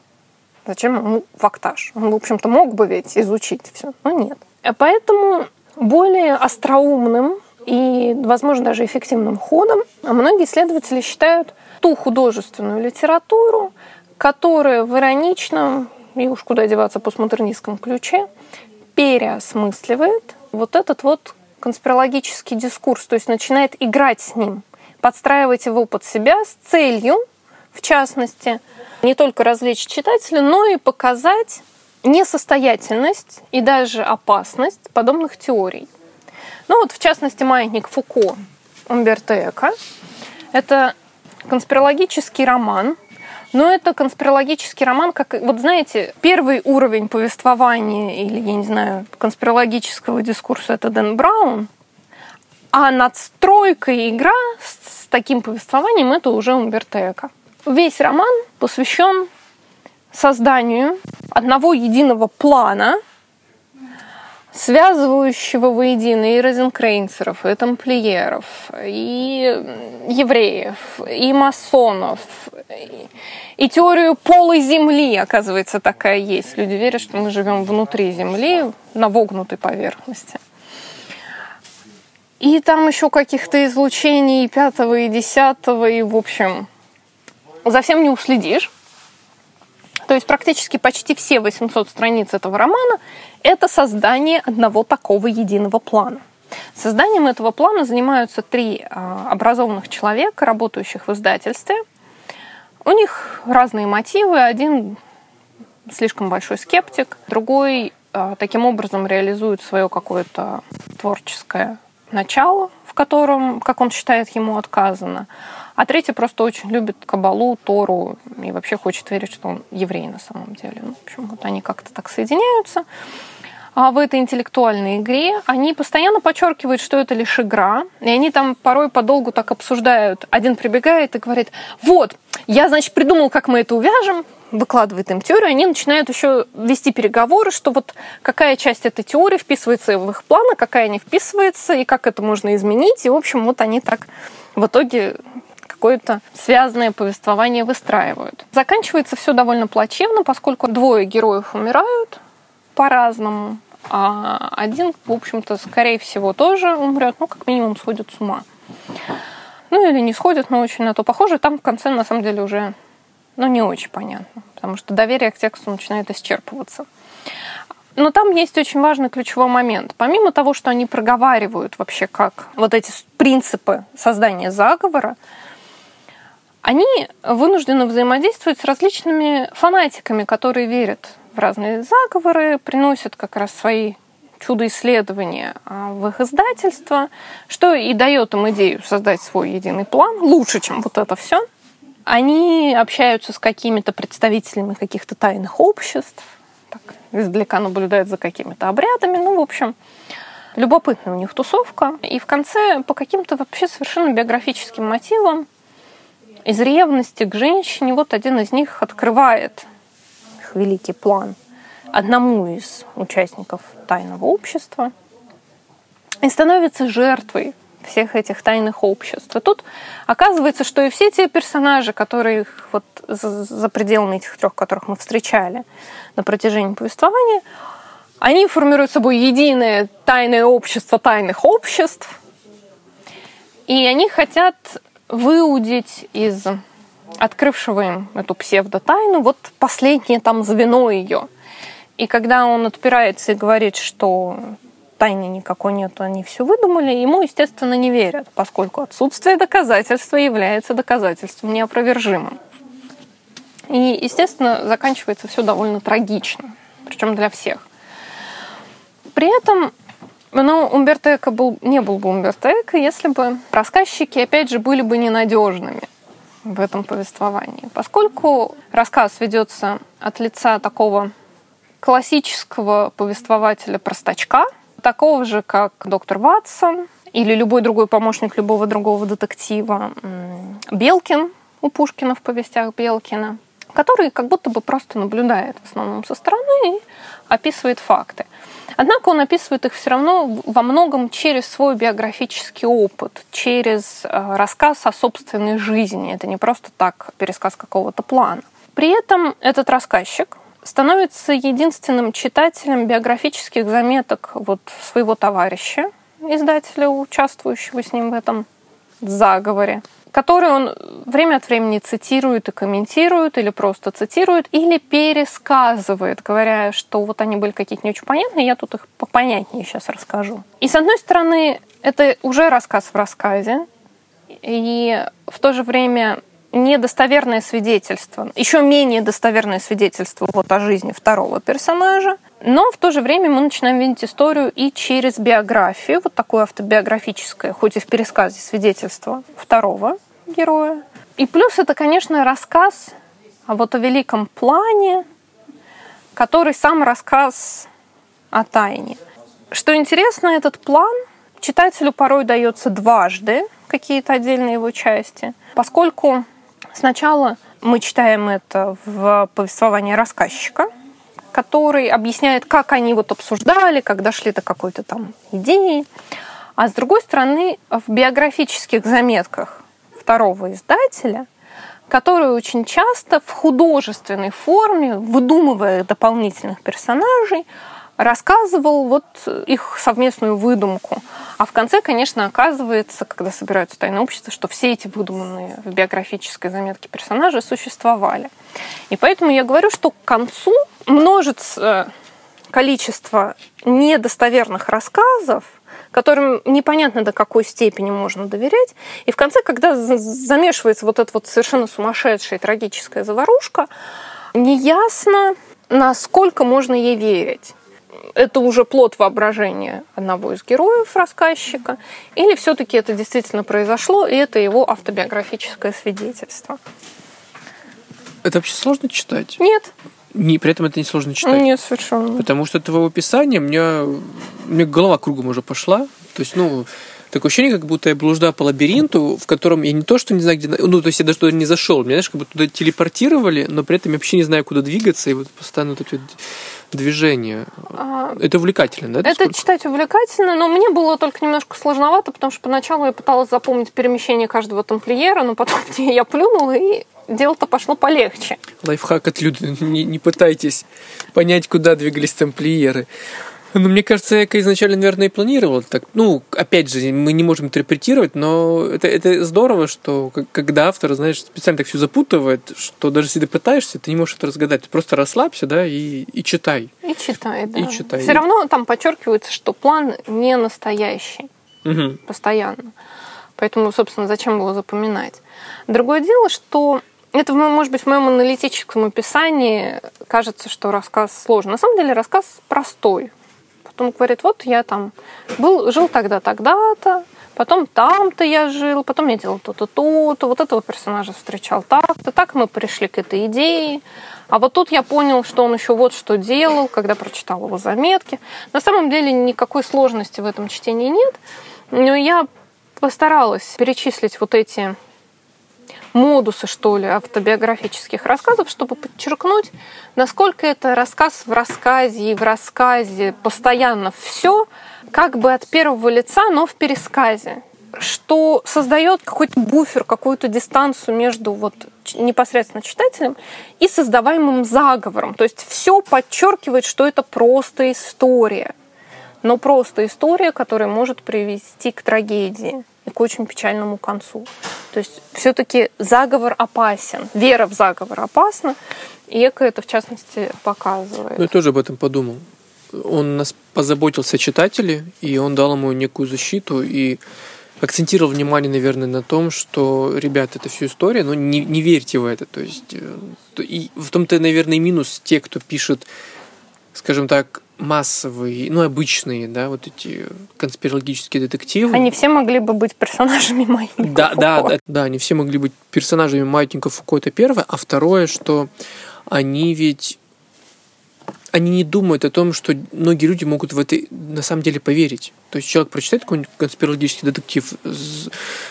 Зачем ему фактаж? Он, в общем-то, мог бы ведь изучить все, но нет. Поэтому более остроумным и, возможно, даже эффективным ходом многие исследователи считают ту художественную литературу, которая в ироничном и уж куда деваться постмодернистском ключе переосмысливает вот этот вот конспирологический дискурс, то есть начинает играть с ним, подстраивать его под себя с целью, в частности, не только развлечь читателя, но и показать несостоятельность и даже опасность подобных теорий. Ну вот, в частности, маятник Фуко Умберто Эко. Это конспирологический роман, но это конспирологический роман, как, вот знаете, первый уровень повествования или, я не знаю, конспирологического дискурса – это Дэн Браун, а надстройка и игра с, с таким повествованием – это уже Умберто Эко. Весь роман посвящен созданию одного единого плана – связывающего воедино и розенкрейнцеров, и тамплиеров, и евреев, и масонов, и теорию полой земли, оказывается, такая есть. Люди верят, что мы живем внутри земли, на вогнутой поверхности. И там еще каких-то излучений пятого и десятого, и, в общем, за всем не уследишь. То есть практически почти все 800 страниц этого романа – это создание одного такого единого плана. Созданием этого плана занимаются три а, образованных человека, работающих в издательстве. У них разные мотивы. Один слишком большой скептик, другой а, таким образом реализует свое какое-то творческое начало, в котором, как он считает, ему отказано. А третий просто очень любит Кабалу, Тору и вообще хочет верить, что он еврей на самом деле. Ну, в общем, вот они как-то так соединяются. А в этой интеллектуальной игре они постоянно подчеркивают, что это лишь игра, и они там порой подолгу так обсуждают. Один прибегает и говорит, вот, я, значит, придумал, как мы это увяжем, выкладывает им теорию, они начинают еще вести переговоры, что вот какая часть этой теории вписывается в их планы, какая не вписывается, и как это можно изменить. И, в общем, вот они так в итоге какое-то связанное повествование выстраивают. Заканчивается все довольно плачевно, поскольку двое героев умирают по-разному, а один, в общем-то, скорее всего, тоже умрет, ну, как минимум, сходит с ума. Ну, или не сходит, но очень на то похоже. Там в конце, на самом деле, уже, ну, не очень понятно, потому что доверие к тексту начинает исчерпываться. Но там есть очень важный ключевой момент. Помимо того, что они проговаривают вообще как вот эти принципы создания заговора, они вынуждены взаимодействовать с различными фанатиками, которые верят в разные заговоры, приносят как раз свои чудо-исследования а, в их издательство, что и дает им идею создать свой единый план, лучше, чем вот это все. Они общаются с какими-то представителями каких-то тайных обществ, так, издалека наблюдают за какими-то обрядами, ну, в общем, любопытная у них тусовка. И в конце по каким-то вообще совершенно биографическим мотивам из ревности к женщине, вот один из них открывает их великий план одному из участников тайного общества и становится жертвой всех этих тайных обществ. И тут оказывается, что и все те персонажи, которые вот за пределами этих трех, которых мы встречали на протяжении повествования, они формируют собой единое тайное общество тайных обществ, и они хотят выудить из открывшего им эту псевдотайну вот последнее там звено ее. И когда он отпирается и говорит, что тайны никакой нет, они все выдумали, ему, естественно, не верят, поскольку отсутствие доказательства является доказательством неопровержимым. И, естественно, заканчивается все довольно трагично, причем для всех. При этом ну, Умберто Эко был, не был бы Умберто Эко, если бы рассказчики, опять же, были бы ненадежными в этом повествовании. Поскольку рассказ ведется от лица такого классического повествователя-простачка, такого же, как доктор Ватсон или любой другой помощник любого другого детектива, Белкин у Пушкина в повестях Белкина, который как будто бы просто наблюдает в основном со стороны и описывает факты. Однако он описывает их все равно во многом через свой биографический опыт, через э, рассказ о собственной жизни. Это не просто так пересказ какого-то плана. При этом этот рассказчик становится единственным читателем биографических заметок вот своего товарища, издателя, участвующего с ним в этом заговоре который он время от времени цитирует и комментирует, или просто цитирует, или пересказывает, говоря, что вот они были какие-то не очень понятные, я тут их попонятнее сейчас расскажу. И с одной стороны, это уже рассказ в рассказе, и в то же время недостоверное свидетельство, еще менее достоверное свидетельство вот о жизни второго персонажа, но в то же время мы начинаем видеть историю и через биографию, вот такое автобиографическое, хоть и в пересказе свидетельство второго героя. И плюс это, конечно, рассказ о вот о великом плане, который сам рассказ о тайне. Что интересно, этот план читателю порой дается дважды, какие-то отдельные его части, поскольку сначала мы читаем это в повествовании рассказчика, который объясняет, как они вот обсуждали, как дошли до какой-то там идеи. А с другой стороны, в биографических заметках второго издателя, который очень часто в художественной форме, выдумывая дополнительных персонажей, рассказывал вот их совместную выдумку. А в конце, конечно, оказывается, когда собираются тайное общество, что все эти выдуманные в биографической заметке персонажи существовали. И поэтому я говорю, что к концу множится количество недостоверных рассказов, которым непонятно до какой степени можно доверять. И в конце, когда замешивается вот эта вот совершенно сумасшедшая трагическая заварушка, неясно, насколько можно ей верить это уже плод воображения одного из героев рассказчика, или все-таки это действительно произошло, и это его автобиографическое свидетельство. Это вообще сложно читать? Нет. Не, при этом это не сложно читать. Нет, совершенно. Потому что твоего описания мне, мне голова кругом уже пошла. То есть, ну, такое ощущение, как будто я блуждаю по лабиринту, в котором я не то, что не знаю, где... Ну, то есть я даже туда не зашел. Меня, знаешь, как будто туда телепортировали, но при этом я вообще не знаю, куда двигаться, и вот постоянно вот эти движение. А, это увлекательно, да? Это сколько? читать увлекательно, но мне было только немножко сложновато, потому что поначалу я пыталась запомнить перемещение каждого тамплиера, но потом я плюнула, и дело-то пошло полегче. Лайфхак от Люды. <laughs> Не, не пытайтесь понять, куда двигались тамплиеры. Ну, мне кажется, я изначально, наверное, и планировал так. Ну, опять же, мы не можем интерпретировать, но это, это здорово, что когда автор, знаешь, специально так все запутывает, что даже если ты пытаешься, ты не можешь это разгадать. Ты просто расслабься, да, и, и читай. И читай, да. И читай. Все равно там подчеркивается, что план не настоящий. Угу. Постоянно. Поэтому, собственно, зачем было запоминать? Другое дело, что это, может быть, в моем аналитическом описании кажется, что рассказ сложный. На самом деле рассказ простой. Он говорит, вот я там был, жил тогда, тогда-то, потом там-то я жил, потом я делал то-то, то-то, вот этого персонажа встречал так-то, так мы пришли к этой идее. А вот тут я понял, что он еще вот что делал, когда прочитал его заметки. На самом деле никакой сложности в этом чтении нет, но я постаралась перечислить вот эти модусы, что ли, автобиографических рассказов, чтобы подчеркнуть, насколько это рассказ в рассказе и в рассказе постоянно все, как бы от первого лица, но в пересказе что создает какой-то буфер, какую-то дистанцию между вот непосредственно читателем и создаваемым заговором. То есть все подчеркивает, что это просто история. Но просто история, которая может привести к трагедии к очень печальному концу. То есть все-таки заговор опасен, вера в заговор опасна, и Эко это в частности показывает. Ну, я тоже об этом подумал. Он нас позаботился о читателе, и он дал ему некую защиту, и акцентировал внимание, наверное, на том, что, ребят, это все история, но не, не верьте в это. То есть, э, и в том-то, наверное, минус те, кто пишет, скажем так, массовые, ну, обычные, да, вот эти конспирологические детективы. Они все могли бы быть персонажами маятника да, Фуко. Да, да, да, они все могли быть персонажами маятника Фуко, это первое. А второе, что они ведь они не думают о том, что многие люди могут в это на самом деле поверить. То есть человек прочитает какой-нибудь конспирологический детектив,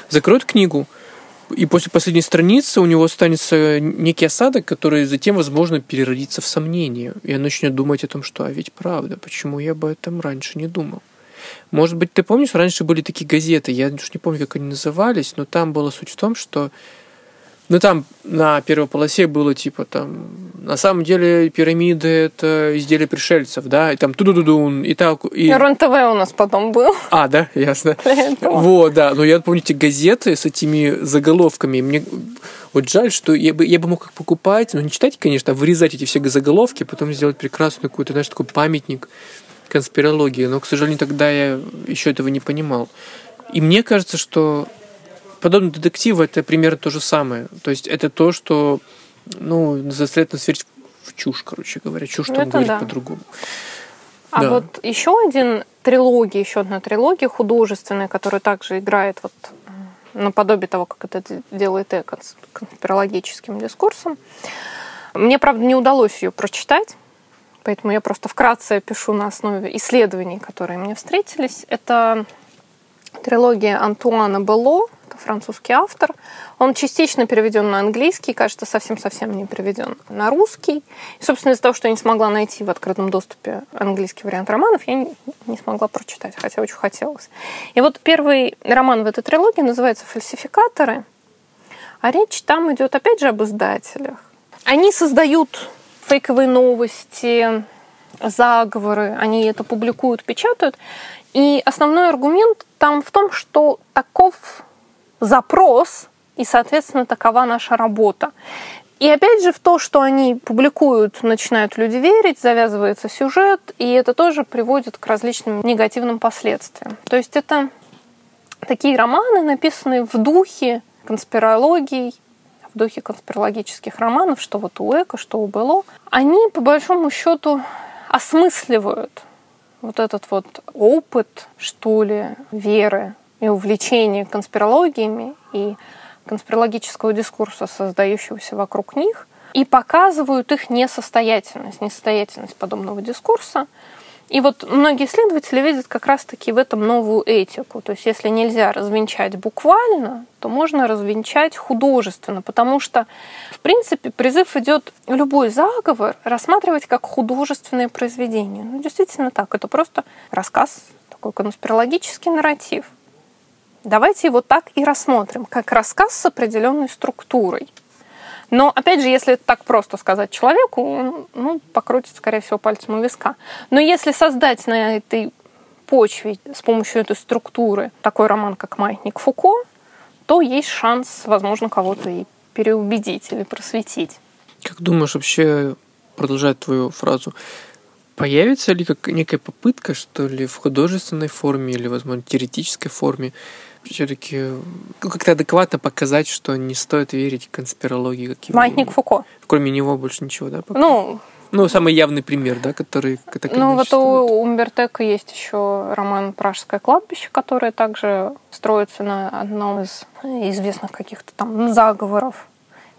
закроет книгу, и после последней страницы у него останется некий осадок, который затем, возможно, переродится в сомнение. И он начнет думать о том, что а ведь правда, почему я об этом раньше не думал. Может быть, ты помнишь, раньше были такие газеты, я уж не помню, как они назывались, но там была суть в том, что ну, там на первой полосе было типа там, на самом деле пирамиды это изделия пришельцев, да, и там ту ду ду и так. И... РНТВ у нас потом был. <laughs> А, да, ясно. <laughs> Вот, да, но я помню эти газеты с этими заголовками, мне вот жаль, что я бы, я бы мог их покупать, но не читать, конечно, а вырезать эти все заголовки, потом сделать прекрасную какую-то, знаешь, такой памятник конспирологии, но, к сожалению, тогда я еще этого не понимал. И мне кажется, что подобные детективы это примерно то же самое. То есть это то, что ну, заставляет нас верить в чушь, короче говоря. Чушь ну, там говорить да. по-другому. А да. вот еще один трилогия, еще одна трилогия художественная, которая также играет вот наподобие того, как это делает Эко с конспирологическим дискурсом. Мне, правда, не удалось ее прочитать, поэтому я просто вкратце пишу на основе исследований, которые мне встретились. Это трилогия Антуана Белло французский автор. Он частично переведен на английский, кажется, совсем-совсем не переведен на русский. И, собственно, из-за того, что я не смогла найти в открытом доступе английский вариант романов, я не, смогла прочитать, хотя очень хотелось. И вот первый роман в этой трилогии называется «Фальсификаторы», а речь там идет опять же об издателях. Они создают фейковые новости, заговоры, они это публикуют, печатают. И основной аргумент там в том, что таков запрос, и, соответственно, такова наша работа. И опять же в то, что они публикуют, начинают люди верить, завязывается сюжет, и это тоже приводит к различным негативным последствиям. То есть это такие романы, написанные в духе конспирологий, в духе конспирологических романов, что вот у Эко, что у Бело, они по большому счету осмысливают вот этот вот опыт, что ли, веры и увлечение конспирологиями и конспирологического дискурса, создающегося вокруг них, и показывают их несостоятельность, несостоятельность подобного дискурса. И вот многие исследователи видят как раз-таки в этом новую этику. То есть если нельзя развенчать буквально, то можно развенчать художественно, потому что, в принципе, призыв идет любой заговор рассматривать как художественное произведение. Ну, действительно так. Это просто рассказ, такой конспирологический нарратив. Давайте его так и рассмотрим, как рассказ с определенной структурой. Но, опять же, если так просто сказать человеку, он ну, покрутит, скорее всего, пальцем у виска. Но если создать на этой почве с помощью этой структуры такой роман, как «Маятник Фуко», то есть шанс, возможно, кого-то и переубедить или просветить. Как думаешь, вообще, продолжать твою фразу, появится ли как некая попытка, что ли, в художественной форме или, возможно, теоретической форме все-таки ну, как-то адекватно показать, что не стоит верить конспирологии. Какие Маятник Фуко. Кроме него больше ничего, да? Пока? Ну, ну, самый явный пример, да, который... Ну, вот у Умбертека есть еще роман «Пражское кладбище», который также строится на одном из известных каких-то там заговоров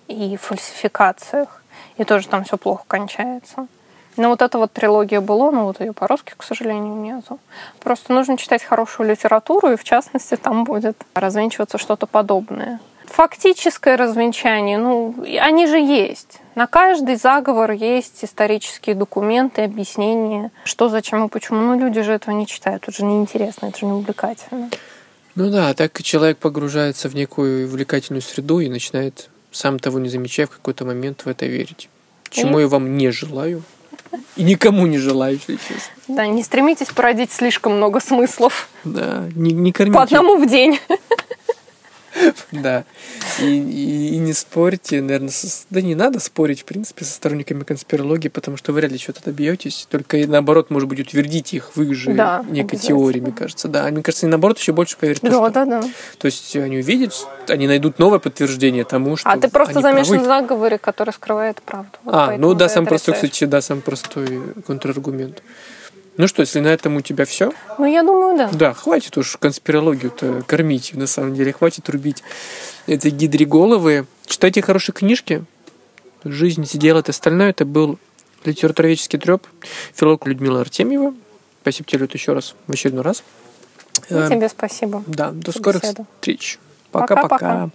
и фальсификациях. И тоже там все плохо кончается. Но вот эта вот трилогия было, но вот ее по-русски, к сожалению, нету. Просто нужно читать хорошую литературу, и в частности там будет развенчиваться что-то подобное. фактическое развенчание, ну, они же есть. На каждый заговор есть исторические документы, объяснения, что, зачем и почему. Ну, люди же этого не читают, это же неинтересно, это же не увлекательно. Ну да, так человек погружается в некую увлекательную среду и начинает, сам того не замечая, в какой-то момент в это верить. Чему и... я вам не желаю. И никому не желаю, если честно. Да, не стремитесь породить слишком много смыслов. Да, не, не кормите. По одному в день. <laughs> Да. И, и, и не спорьте, наверное, со, да не надо спорить, в принципе, со сторонниками конспирологии, потому что вы вряд ли что-то добьетесь. Только наоборот, может быть, утвердить их в их же да, некой теории, мне кажется. Да, мне кажется, они наоборот еще больше поверят. Да, что... да, да. То есть они увидят, они найдут новое подтверждение тому, что А ты просто замешан в заговоре, который скрывает правду. Вот а, ну да, сам простой, кстати, да, сам простой контраргумент. Ну что, если на этом у тебя все? Ну, я думаю, да. Да, хватит уж конспирологию-то кормить, на самом деле. Хватит рубить эти гидриголовые. Читайте хорошие книжки. Жизнь делает остальное. Это был литературоведческий треп. Филолог Людмила Артемьева. Спасибо тебе, Люд, еще раз, в очередной раз. И тебе спасибо. Да, до скорых беседу. встреч. Пока-пока.